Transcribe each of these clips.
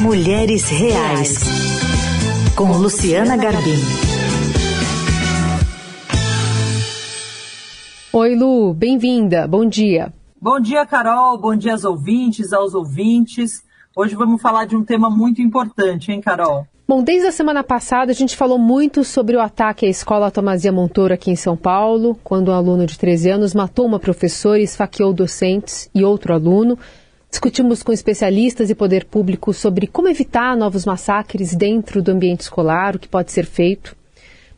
Mulheres Reais, com Luciana Garbim. Oi, Lu, bem-vinda. Bom dia. Bom dia, Carol. Bom dia aos ouvintes, aos ouvintes. Hoje vamos falar de um tema muito importante, hein, Carol? Bom, desde a semana passada a gente falou muito sobre o ataque à escola Tomazia Montoro aqui em São Paulo, quando um aluno de 13 anos matou uma professora e esfaqueou docentes e outro aluno. Discutimos com especialistas e poder público sobre como evitar novos massacres dentro do ambiente escolar, o que pode ser feito.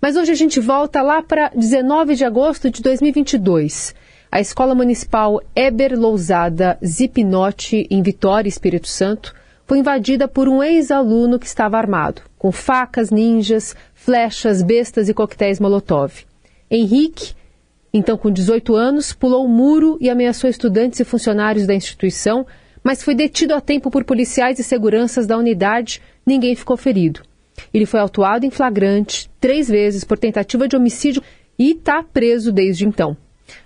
Mas hoje a gente volta lá para 19 de agosto de 2022. A Escola Municipal Eber Lousada Zipinote, em Vitória, Espírito Santo, foi invadida por um ex-aluno que estava armado, com facas, ninjas, flechas, bestas e coquetéis Molotov. Henrique, então com 18 anos, pulou o muro e ameaçou estudantes e funcionários da instituição, mas foi detido a tempo por policiais e seguranças da unidade, ninguém ficou ferido. Ele foi autuado em flagrante três vezes por tentativa de homicídio e está preso desde então.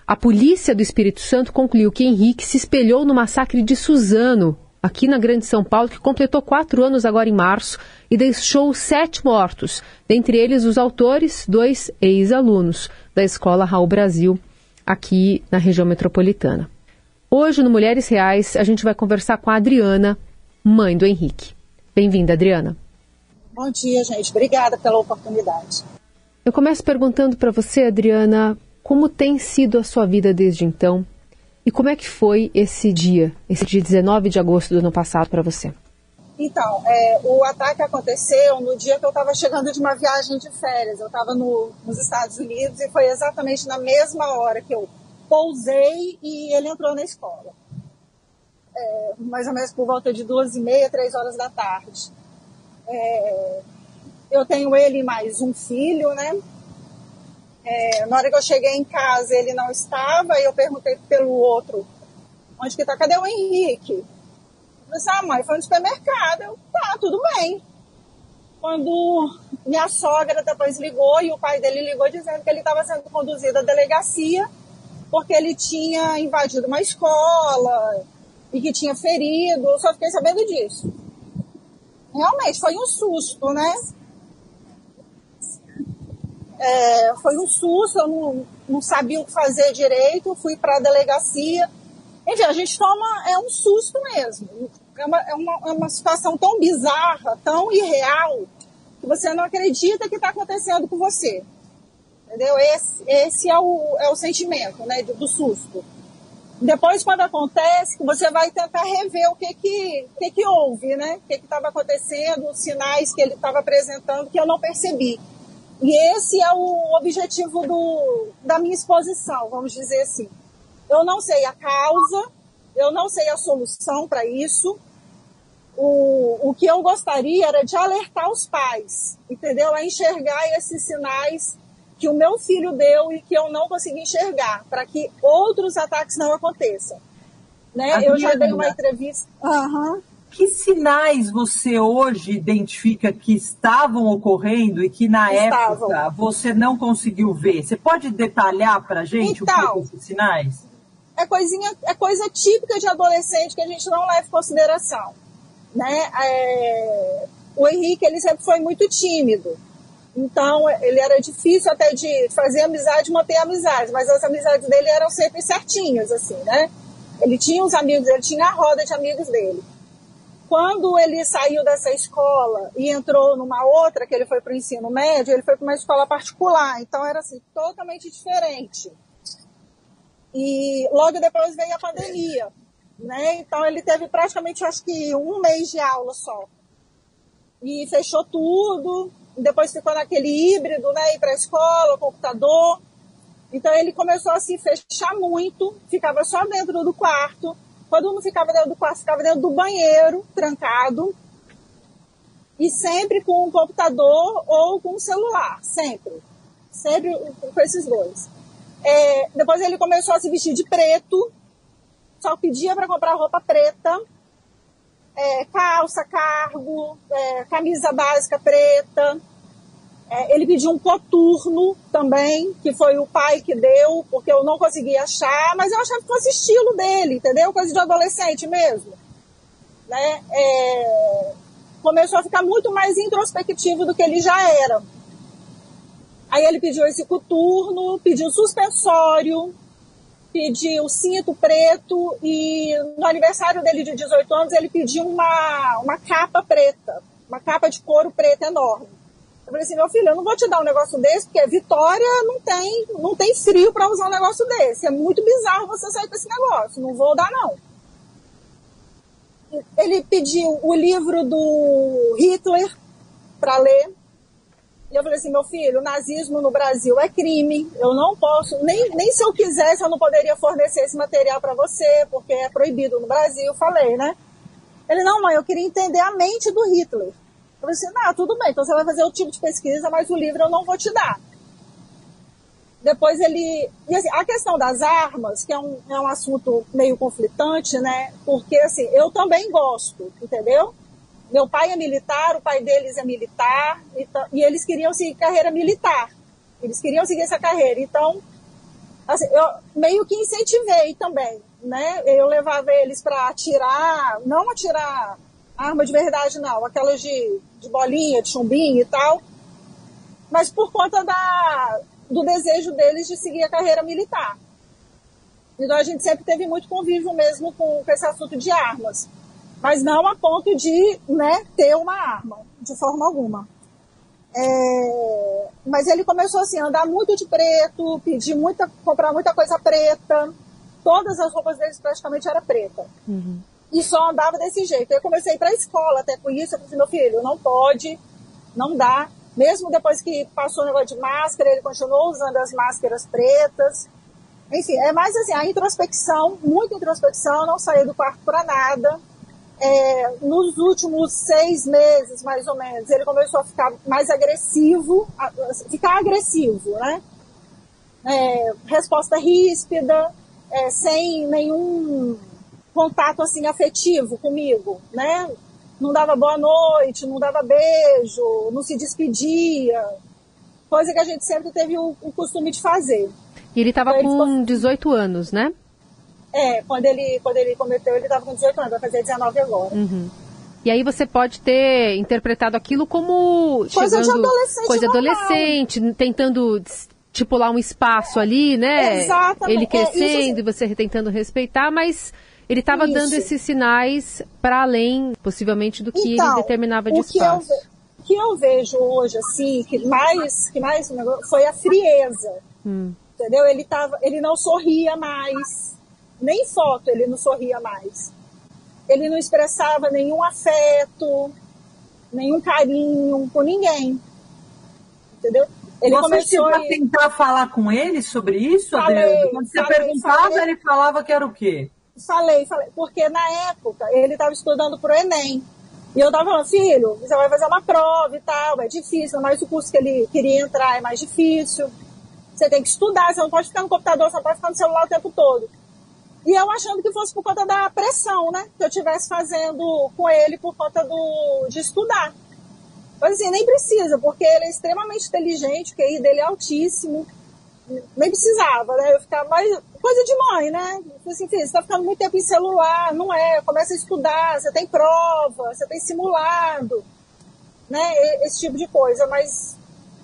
A polícia do Espírito Santo concluiu que Henrique se espelhou no massacre de Suzano, aqui na Grande São Paulo, que completou quatro anos agora em março e deixou sete mortos, dentre eles os autores, dois ex-alunos da Escola Raul Brasil, aqui na região metropolitana. Hoje, no Mulheres Reais, a gente vai conversar com a Adriana, mãe do Henrique. Bem-vinda, Adriana. Bom dia, gente. Obrigada pela oportunidade. Eu começo perguntando para você, Adriana, como tem sido a sua vida desde então? E como é que foi esse dia, esse dia 19 de agosto do ano passado para você? Então, é, o ataque aconteceu no dia que eu estava chegando de uma viagem de férias. Eu estava no, nos Estados Unidos e foi exatamente na mesma hora que eu pousei e ele entrou na escola. É, mais ou menos por volta de duas e meia, três horas da tarde. É, eu tenho ele mais um filho, né? É, na hora que eu cheguei em casa, ele não estava, e eu perguntei pelo outro, onde que tá? Cadê o Henrique? Eu assim, ah, mãe, foi no supermercado. Eu, tá, tudo bem. Quando minha sogra depois ligou, e o pai dele ligou dizendo que ele estava sendo conduzido à delegacia, porque ele tinha invadido uma escola, e que tinha ferido, eu só fiquei sabendo disso. Realmente, foi um susto, né? É, foi um susto, eu não, não sabia o que fazer direito, fui para a delegacia. Enfim, a gente toma, é um susto mesmo. É uma, é uma, é uma situação tão bizarra, tão irreal, que você não acredita que está acontecendo com você. Entendeu? Esse, esse é, o, é o sentimento né, do susto. Depois, quando acontece, você vai tentar rever o que que, que, que houve, né? O que estava acontecendo, os sinais que ele estava apresentando que eu não percebi. E esse é o objetivo do, da minha exposição, vamos dizer assim. Eu não sei a causa, eu não sei a solução para isso. O, o que eu gostaria era de alertar os pais, entendeu? A enxergar esses sinais que o meu filho deu e que eu não consegui enxergar, para que outros ataques não aconteçam. Né? Eu já dei uma entrevista. Uhum. Que sinais você hoje identifica que estavam ocorrendo e que na estavam. época você não conseguiu ver? Você pode detalhar para a gente então, um esses sinais? É, coisinha, é coisa típica de adolescente que a gente não leva em consideração. Né? É, o Henrique ele sempre foi muito tímido. Então, ele era difícil até de fazer amizade manter amizade, mas as amizades dele eram sempre certinhas, assim, né? Ele tinha os amigos, ele tinha a roda de amigos dele quando ele saiu dessa escola e entrou numa outra, que ele foi para o ensino médio, ele foi para uma escola particular. Então era assim, totalmente diferente. E logo depois veio a pandemia. Né? Então ele teve praticamente, acho que um mês de aula só. E fechou tudo. Depois ficou naquele híbrido, né? Ir para a escola, computador. Então ele começou a se fechar muito, ficava só dentro do quarto Todo mundo ficava dentro do quarto, ficava dentro do banheiro, trancado. E sempre com um computador ou com um celular, sempre. Sempre com esses dois. É, depois ele começou a se vestir de preto, só pedia para comprar roupa preta, é, calça, cargo, é, camisa básica preta. É, ele pediu um coturno também, que foi o pai que deu, porque eu não conseguia achar, mas eu achava que fosse estilo dele, entendeu? Coisa de adolescente mesmo. Né? É, começou a ficar muito mais introspectivo do que ele já era. Aí ele pediu esse coturno, pediu suspensório, pediu cinto preto e no aniversário dele de 18 anos ele pediu uma, uma capa preta, uma capa de couro preto enorme. Eu falei assim, meu filho, eu não vou te dar um negócio desse, porque Vitória não tem, não tem frio para usar um negócio desse. É muito bizarro você sair com esse negócio. Não vou dar, não. Ele pediu o livro do Hitler para ler. E eu falei assim, meu filho, o nazismo no Brasil é crime. Eu não posso, nem, nem se eu quisesse, eu não poderia fornecer esse material para você, porque é proibido no Brasil. Falei, né? Ele, não, mãe, eu queria entender a mente do Hitler. Eu falei assim, não, tudo bem, então você vai fazer o tipo de pesquisa, mas o livro eu não vou te dar. Depois ele. E assim, a questão das armas, que é um, é um assunto meio conflitante, né? Porque assim, eu também gosto, entendeu? Meu pai é militar, o pai deles é militar, e, e eles queriam seguir carreira militar. Eles queriam seguir essa carreira. Então, assim, eu meio que incentivei também, né? Eu levava eles para atirar, não atirar arma de verdade, não, aquelas de, de bolinha, de chumbinho e tal, mas por conta da, do desejo deles de seguir a carreira militar. Então a gente sempre teve muito convívio mesmo com, com esse assunto de armas mas não a ponto de né, ter uma arma, de forma alguma. É, mas ele começou assim, a andar muito de preto, pedir muita, comprar muita coisa preta. Todas as roupas dele praticamente era preta. Uhum. E só andava desse jeito. Eu comecei para a escola até com isso. Eu falei meu filho, não pode, não dá. Mesmo depois que passou o negócio de máscara, ele continuou usando as máscaras pretas. Enfim, é mais assim, a introspecção, muita introspecção, não saía do quarto para nada é, nos últimos seis meses, mais ou menos, ele começou a ficar mais agressivo, a, a ficar agressivo, né? É, resposta ríspida, é, sem nenhum contato assim afetivo comigo, né? Não dava boa noite, não dava beijo, não se despedia, coisa que a gente sempre teve o, o costume de fazer. E ele estava então, com ficou... 18 anos, né? É, quando ele, quando ele cometeu, ele estava com 18 anos, vai fazer 19 agora. Uhum. E aí você pode ter interpretado aquilo como coisa chegando, de adolescente, coisa normal. adolescente, tentando estipular um espaço ali, né? Exatamente. Ele é, crescendo é, e você tentando respeitar, mas ele estava dando esses sinais para além, possivelmente, do que então, ele determinava de espaço. Que eu, o que eu vejo hoje, assim, que mais, que mais foi a frieza. Hum. Entendeu? Ele, tava, ele não sorria mais nem foto ele não sorria mais. Ele não expressava nenhum afeto, nenhum carinho com ninguém. Entendeu? Ele você começou a tentar falar com ele sobre isso, falei, Adriano? Quando você falei, perguntava, falei, ele falava que era o quê? Falei, falei, porque na época ele estava estudando para o Enem. E eu estava falando, filho, você vai fazer uma prova e tal, é difícil, mas o curso que ele queria entrar é mais difícil. Você tem que estudar, você não pode ficar no computador, você não pode ficar no celular o tempo todo. E eu achando que fosse por conta da pressão, né? Que eu estivesse fazendo com ele por conta do, de estudar. Mas assim, nem precisa, porque ele é extremamente inteligente, o QI dele é altíssimo. Nem precisava, né? Eu ficava mais. Coisa de mãe, né? Assim, filho, você tá ficando muito tempo em celular, não é? Começa a estudar, você tem prova, você tem simulado, né? Esse tipo de coisa. Mas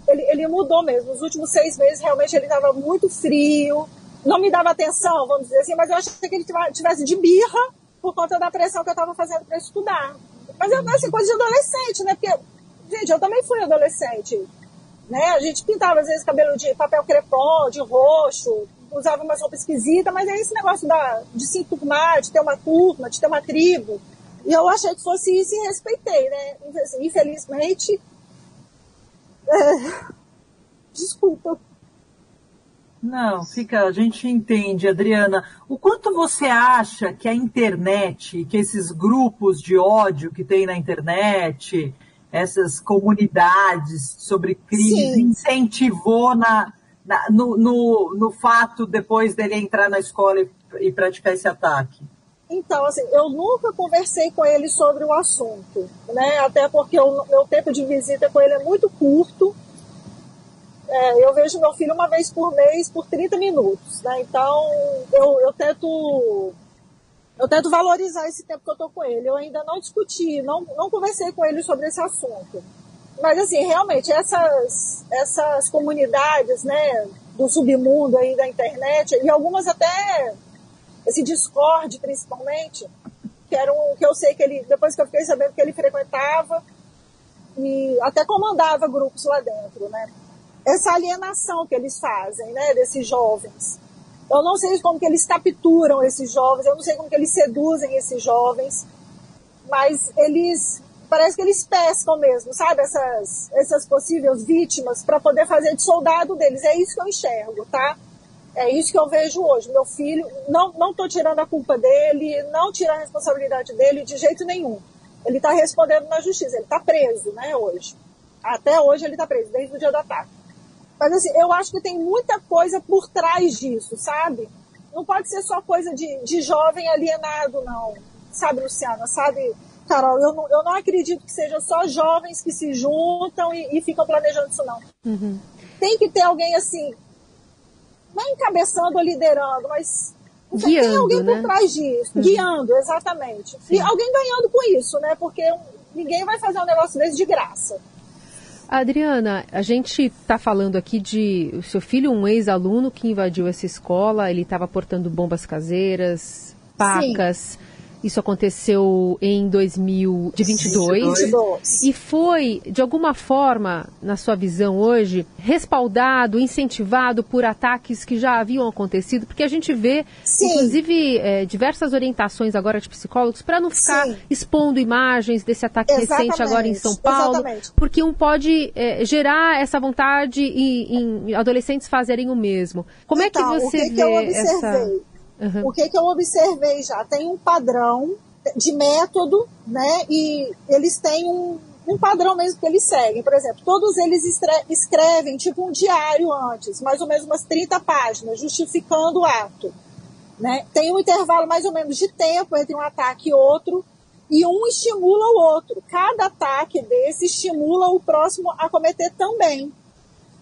ele, ele mudou mesmo. Nos últimos seis meses, realmente, ele estava muito frio não me dava atenção, vamos dizer assim, mas eu achei que ele tivesse de birra por conta da pressão que eu estava fazendo para estudar. Mas é assim, coisa de adolescente, né? Porque, gente, eu também fui adolescente. Né? A gente pintava, às vezes, cabelo de papel crepom, de roxo, usava umas roupas esquisitas, mas é esse negócio da, de se enturmar, de ter uma turma, de ter uma tribo. E eu achei que fosse isso e respeitei, né? Infelizmente. É... Desculpa. Não, fica, a gente entende, Adriana. O quanto você acha que a internet, que esses grupos de ódio que tem na internet, essas comunidades sobre crimes, Sim. incentivou na, na no, no, no, fato depois dele entrar na escola e, e praticar esse ataque? Então, assim, eu nunca conversei com ele sobre o assunto, né? Até porque o meu tempo de visita com ele é muito curto é, eu vejo meu filho uma vez por mês por 30 minutos, né? Então eu, eu tento eu tento valorizar esse tempo que eu tô com ele. Eu ainda não discuti, não, não conversei com ele sobre esse assunto. Mas assim, realmente, essas, essas comunidades, né, do submundo aí da internet, e algumas até, esse Discord principalmente, que era um, que eu sei que ele, depois que eu fiquei sabendo que ele frequentava, e até comandava grupos lá dentro, né? Essa alienação que eles fazem, né, desses jovens. Eu não sei como que eles capturam esses jovens, eu não sei como que eles seduzem esses jovens, mas eles parece que eles pescam mesmo, sabe? Essas, essas possíveis vítimas para poder fazer de soldado deles. É isso que eu enxergo, tá? É isso que eu vejo hoje. Meu filho, não não estou tirando a culpa dele, não tirando a responsabilidade dele de jeito nenhum. Ele está respondendo na justiça, ele está preso, né, hoje. Até hoje ele está preso, desde o dia do ataque. Mas assim, eu acho que tem muita coisa por trás disso, sabe? Não pode ser só coisa de, de jovem alienado, não. Sabe, Luciana? Sabe, Carol? Eu não, eu não acredito que sejam só jovens que se juntam e, e ficam planejando isso, não. Uhum. Tem que ter alguém assim, não é encabeçando ou liderando, mas guiando, tem alguém né? por trás disso, uhum. guiando, exatamente. Sim. E alguém ganhando com isso, né? Porque ninguém vai fazer um negócio desse de graça. Adriana, a gente está falando aqui de o seu filho, um ex-aluno que invadiu essa escola, ele estava portando bombas caseiras, pacas. Sim. Isso aconteceu em 2022 22. e foi, de alguma forma, na sua visão hoje, respaldado, incentivado por ataques que já haviam acontecido, porque a gente vê, Sim. inclusive, é, diversas orientações agora de psicólogos para não ficar Sim. expondo imagens desse ataque Exatamente. recente agora em São Paulo, Exatamente. porque um pode é, gerar essa vontade e, em adolescentes fazerem o mesmo. Como então, é que você que vê que essa Uhum. O que, que eu observei já? Tem um padrão de método, né? E eles têm um, um padrão mesmo que eles seguem. Por exemplo, todos eles escrevem tipo um diário antes, mais ou menos umas 30 páginas, justificando o ato. Né? Tem um intervalo mais ou menos de tempo entre um ataque e outro, e um estimula o outro. Cada ataque desse estimula o próximo a cometer também.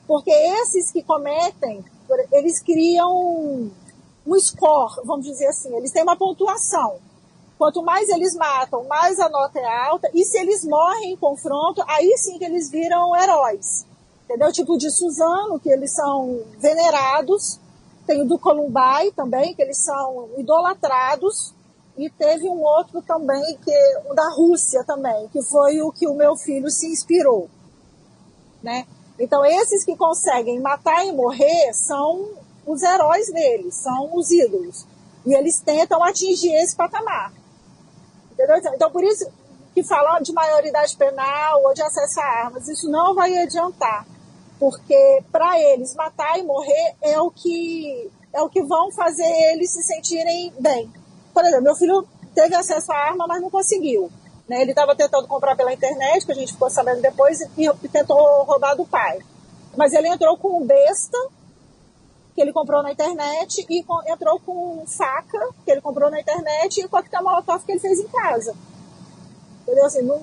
Porque esses que cometem, eles criam um score, vamos dizer assim, eles têm uma pontuação. Quanto mais eles matam, mais a nota é alta, e se eles morrem em confronto, aí sim que eles viram heróis. Entendeu? Tipo de Suzano, que eles são venerados, tem o do Columbai também, que eles são idolatrados, e teve um outro também, que o da Rússia também, que foi o que o meu filho se inspirou. Né? Então, esses que conseguem matar e morrer são os heróis deles, são os ídolos. E eles tentam atingir esse patamar. Entendeu? Então, por isso que falar de maioridade penal ou de acesso a armas, isso não vai adiantar. Porque para eles matar e morrer é o que é o que vão fazer eles se sentirem bem. Por exemplo, meu filho teve acesso à arma, mas não conseguiu. Né? Ele estava tentando comprar pela internet, que a gente ficou sabendo depois, e tentou roubar do pai. Mas ele entrou com um besta que ele comprou na internet e entrou com faca que ele comprou na internet e coquetel molotov que ele fez em casa. Entendeu? Assim, não,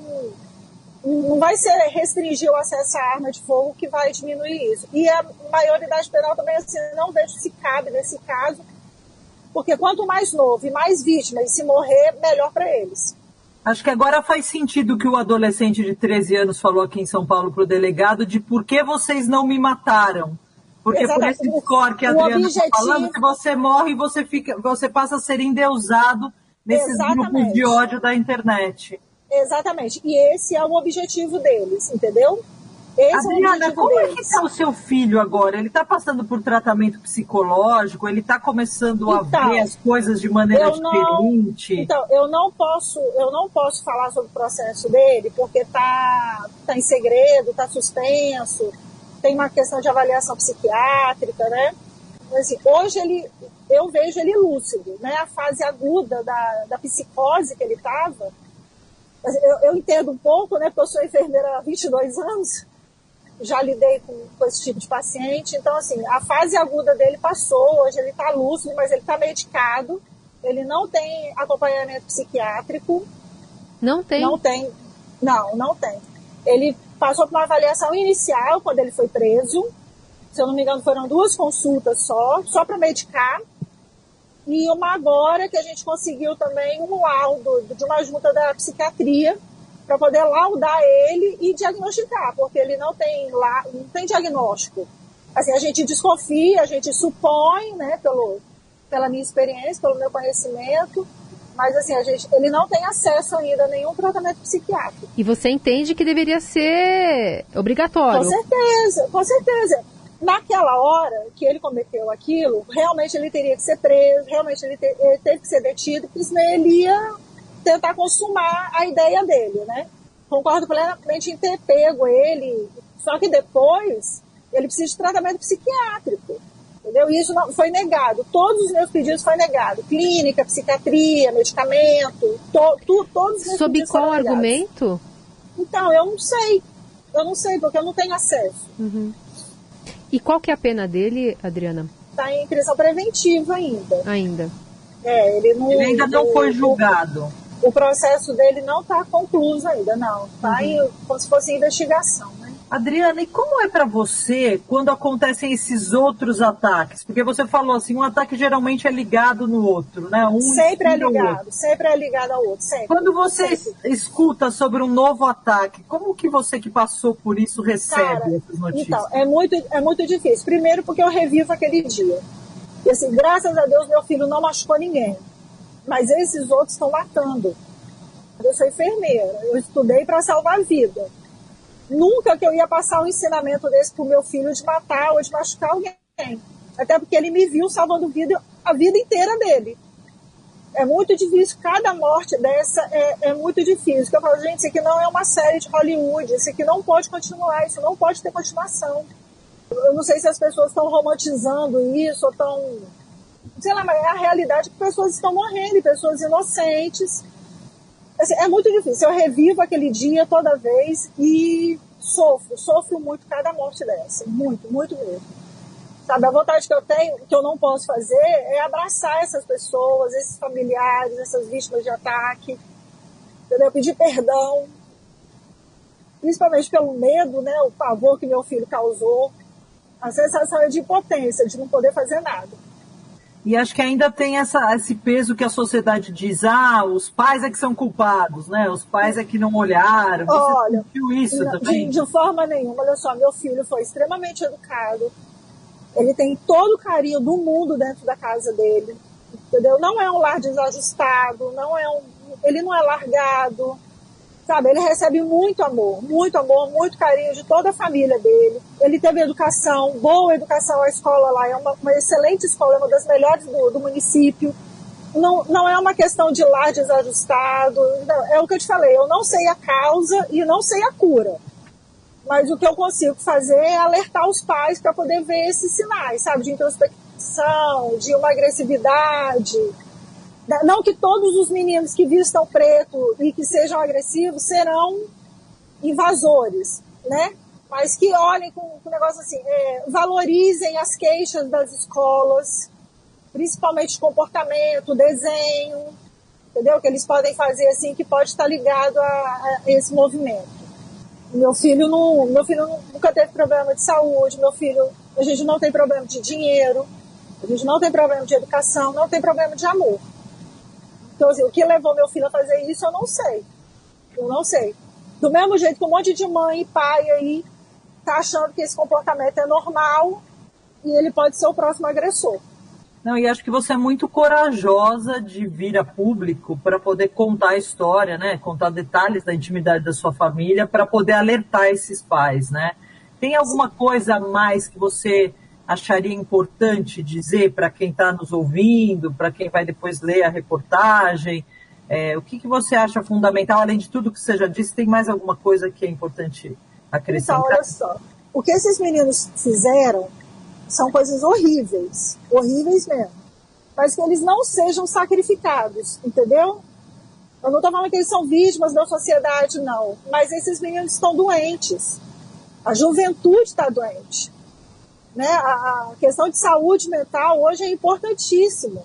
não vai ser restringir o acesso à arma de fogo que vai diminuir isso. E a maioridade penal também, assim, não vejo se cabe nesse caso, porque quanto mais novo e mais vítima e se morrer, melhor para eles. Acho que agora faz sentido o que o adolescente de 13 anos falou aqui em São Paulo para o delegado de por que vocês não me mataram. Porque Exatamente. por esse score que a Adriana está falando, você morre, você, fica, você passa a ser endeusado nesses Exatamente. grupos de ódio da internet. Exatamente. E esse é o objetivo deles, entendeu? Esse Adriana, é o como deles. é que está o seu filho agora? Ele está passando por tratamento psicológico? Ele está começando a então, ver as coisas de maneira eu não, diferente? Então, eu não posso, eu não posso falar sobre o processo dele, porque está tá em segredo, está suspenso tem uma questão de avaliação psiquiátrica, né? Assim, hoje ele, eu vejo ele lúcido, né? A fase aguda da, da psicose que ele estava, eu, eu, entendo um pouco, né? Porque eu sou enfermeira há 22 anos, já lidei com, com esse tipo de paciente, então assim, a fase aguda dele passou, hoje ele está lúcido, mas ele está medicado, ele não tem acompanhamento psiquiátrico. Não tem? Não tem, não, não tem. Ele passou por uma avaliação inicial quando ele foi preso. Se eu não me engano, foram duas consultas só, só para medicar. e uma agora que a gente conseguiu também um laudo de uma junta da psiquiatria para poder laudar ele e diagnosticar, porque ele não tem lá, não tem diagnóstico. Assim, a gente desconfia, a gente supõe, né, pelo, pela minha experiência, pelo meu conhecimento, mas assim, a gente, ele não tem acesso ainda a nenhum tratamento psiquiátrico. E você entende que deveria ser obrigatório? Com certeza, com certeza. Naquela hora que ele cometeu aquilo, realmente ele teria que ser preso, realmente ele, te, ele teve que ser detido, porque senão ele ia tentar consumar a ideia dele, né? Concordo plenamente em ter pego ele, só que depois ele precisa de tratamento psiquiátrico. Entendeu? E isso não, foi negado. Todos os meus pedidos foi negado. Clínica, psiquiatria, medicamento, to, to, todos os meus Sob pedidos qual argumento? Então, eu não sei. Eu não sei, porque eu não tenho acesso. Uhum. E qual que é a pena dele, Adriana? Está em prisão preventiva ainda. Ainda. É, ele não. Ele ainda não foi julgado. O, o processo dele não está concluído ainda, não. Está uhum. como se fosse investigação. Adriana, e como é para você quando acontecem esses outros ataques? Porque você falou assim, um ataque geralmente é ligado no outro, né? Um sempre é ligado, sempre é ligado ao outro, sempre. Quando você sempre. escuta sobre um novo ataque, como que você que passou por isso recebe Cara, essas notícias? Então, é muito, é muito difícil. Primeiro porque eu revivo aquele dia. E assim, graças a Deus meu filho não machucou ninguém. Mas esses outros estão matando. Eu sou enfermeira, eu estudei para salvar a vida Nunca que eu ia passar um ensinamento desse pro meu filho de matar ou de machucar alguém. Até porque ele me viu salvando vida a vida inteira dele. É muito difícil, cada morte dessa é, é muito difícil. Eu falo, gente, isso aqui não é uma série de Hollywood, isso aqui não pode continuar, isso não pode ter continuação. Eu não sei se as pessoas estão romantizando isso ou estão. Sei lá, mas é a realidade que pessoas estão morrendo, pessoas inocentes Assim, é muito difícil. Eu revivo aquele dia toda vez e sofro, sofro muito cada morte dessa. Muito, muito mesmo. Sabe, a vontade que eu tenho, que eu não posso fazer, é abraçar essas pessoas, esses familiares, essas vítimas de ataque, entendeu? Pedir perdão, principalmente pelo medo, né, o pavor que meu filho causou, a sensação é de impotência, de não poder fazer nada. E acho que ainda tem essa, esse peso que a sociedade diz, ah, os pais é que são culpados, né? Os pais é que não olharam. Você Olha, sentiu isso não, também? De, de, forma nenhuma. Olha só, meu filho foi extremamente educado. Ele tem todo o carinho do mundo dentro da casa dele. Entendeu? Não é um lar desajustado, não é um, ele não é largado Sabe, ele recebe muito amor, muito amor, muito carinho de toda a família dele. Ele teve educação, boa educação, a escola lá é uma, uma excelente escola, é uma das melhores do, do município. Não, não é uma questão de lar desajustado, não, é o que eu te falei, eu não sei a causa e não sei a cura. Mas o que eu consigo fazer é alertar os pais para poder ver esses sinais, sabe, de introspecção, de uma agressividade, não que todos os meninos que vistam preto e que sejam agressivos serão invasores, né? Mas que olhem com, com negócio assim, é, valorizem as queixas das escolas, principalmente comportamento, desenho, entendeu? Que eles podem fazer assim, que pode estar ligado a, a esse movimento. Meu filho não, meu filho nunca teve problema de saúde, meu filho, a gente não tem problema de dinheiro, a gente não tem problema de educação, não tem problema de amor. Então, assim, o que levou meu filho a fazer isso, eu não sei. Eu não sei. Do mesmo jeito que um monte de mãe e pai aí tá achando que esse comportamento é normal e ele pode ser o próximo agressor. Não, e acho que você é muito corajosa de vir a público para poder contar a história, né? Contar detalhes da intimidade da sua família para poder alertar esses pais, né? Tem alguma coisa a mais que você acharia importante dizer para quem está nos ouvindo, para quem vai depois ler a reportagem? É, o que, que você acha fundamental, além de tudo que você já disse, tem mais alguma coisa que é importante acrescentar? Então, olha só. O que esses meninos fizeram são coisas horríveis, horríveis mesmo. Mas que eles não sejam sacrificados, entendeu? Eu não estou falando que eles são vítimas da sociedade, não. Mas esses meninos estão doentes. A juventude está doente. Né? A, questão de saúde mental hoje é importantíssima.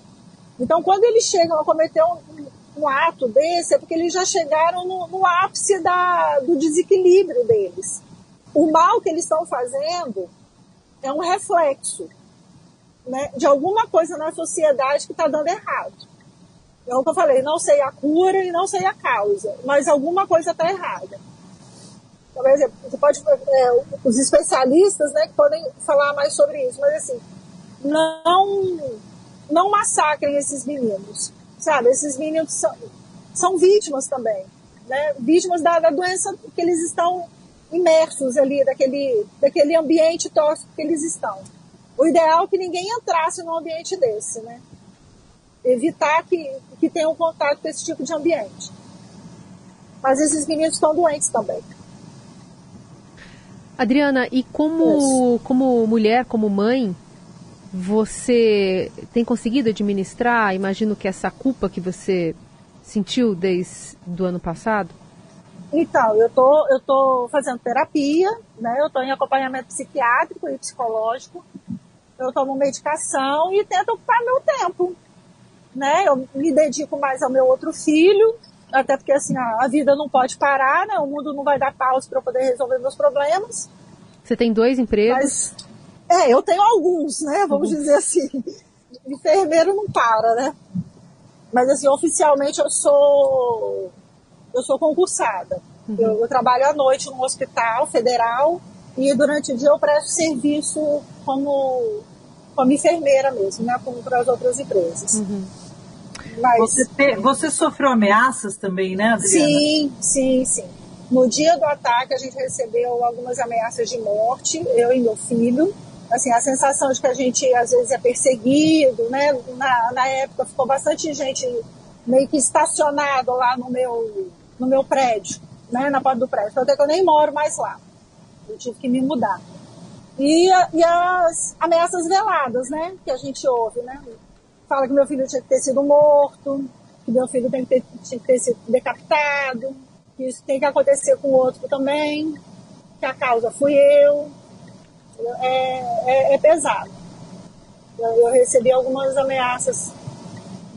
Então, quando eles chegam a cometer um, um ato desse, é porque eles já chegaram no, no ápice da, do desequilíbrio deles. O mal que eles estão fazendo é um reflexo. né, de alguma coisa na sociedade que está dando errado. É o que eu falei, não sei a cura e não sei a causa, mas alguma coisa está errada. Por exemplo, você pode, é, os especialistas né, que podem falar mais sobre isso, mas assim, não, não massacrem esses meninos, sabe? Esses meninos são, são vítimas também, né? Vítimas da, da doença que eles estão imersos ali, daquele, daquele ambiente tóxico que eles estão. O ideal é que ninguém entrasse num ambiente desse, né? Evitar que, que tenham contato com esse tipo de ambiente. Mas esses meninos estão doentes também. Adriana, e como, como mulher, como mãe, você tem conseguido administrar? Imagino que essa culpa que você sentiu desde do ano passado? Então, eu tô, eu tô fazendo terapia, né? Eu tô em acompanhamento psiquiátrico e psicológico. Eu tomo medicação e tento ocupar meu tempo, né? Eu me dedico mais ao meu outro filho, até porque assim a, vida não pode parar, né? O mundo não vai dar pausa para eu poder resolver meus problemas. Você tem dois empregos? Mas, é, eu tenho alguns, né? Vamos uhum. dizer assim. Enfermeiro não para, né? Mas assim, oficialmente eu sou eu sou concursada. Uhum. Eu, eu, trabalho à noite no hospital federal e durante o dia eu presto serviço como, como enfermeira mesmo, né? Como para as outras empresas. Uhum. Mas... Você, você sofreu ameaças também, né, Adriana? Sim, sim, sim. No dia do ataque, a gente recebeu algumas ameaças de morte, eu e meu filho. Assim, a sensação de que a gente, às vezes, é perseguido, né? Na, na época, ficou bastante gente meio que estacionado lá no meu, no meu prédio, né? Na porta do prédio. Até que eu nem moro mais lá. Eu tive que me mudar. E, e as ameaças veladas, né? Que a gente ouve, né? Fala que meu filho tinha que ter sido morto, que meu filho tem que ter, tinha que ter sido decapitado, que isso tem que acontecer com o outro também, que a causa fui eu. É, é, é pesado. Eu, eu, recebi algumas ameaças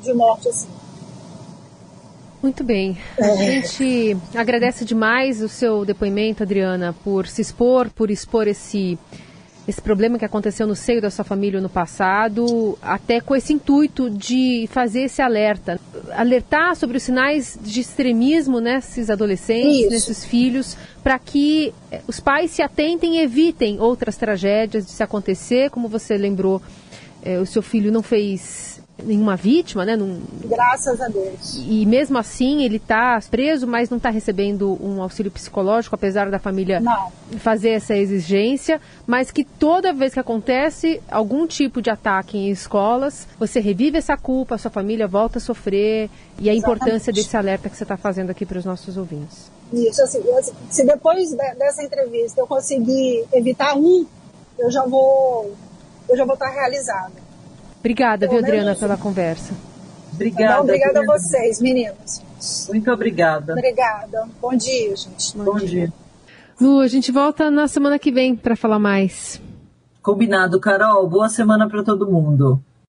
de morte assim. Muito bem. É. A gente agradece demais o seu depoimento, Adriana, por se expor, por expor esse esse problema que aconteceu no seio da sua família no passado, até com esse intuito de fazer esse alerta, alertar sobre os sinais de extremismo nesses adolescentes, Isso. nesses filhos, para que eh, os pais se atentem e evitem outras tragédias de se acontecer, como você lembrou, eh, o seu filho não fez nenhuma vítima, né? Num... Graças a Deus. E mesmo assim ele está preso, mas não está recebendo um auxílio psicológico, apesar da família não. fazer essa exigência, mas que toda vez que acontece algum tipo de ataque em escolas, você revive essa culpa, a sua família volta a sofrer e a Exatamente. importância desse alerta que você está fazendo aqui para os nossos ouvintes. Isso, assim, se depois dessa entrevista eu conseguir evitar um, eu já vou, eu já vou estar realizada. Obrigada, viu, Adriana, pela conversa. Obrigada. Bom, obrigada a vocês, meninas. Muito obrigada. Obrigada. Bom dia, gente. Bom, Bom dia. dia. Lu, a gente volta na semana que vem para falar mais. Combinado, Carol. Boa semana para todo mundo.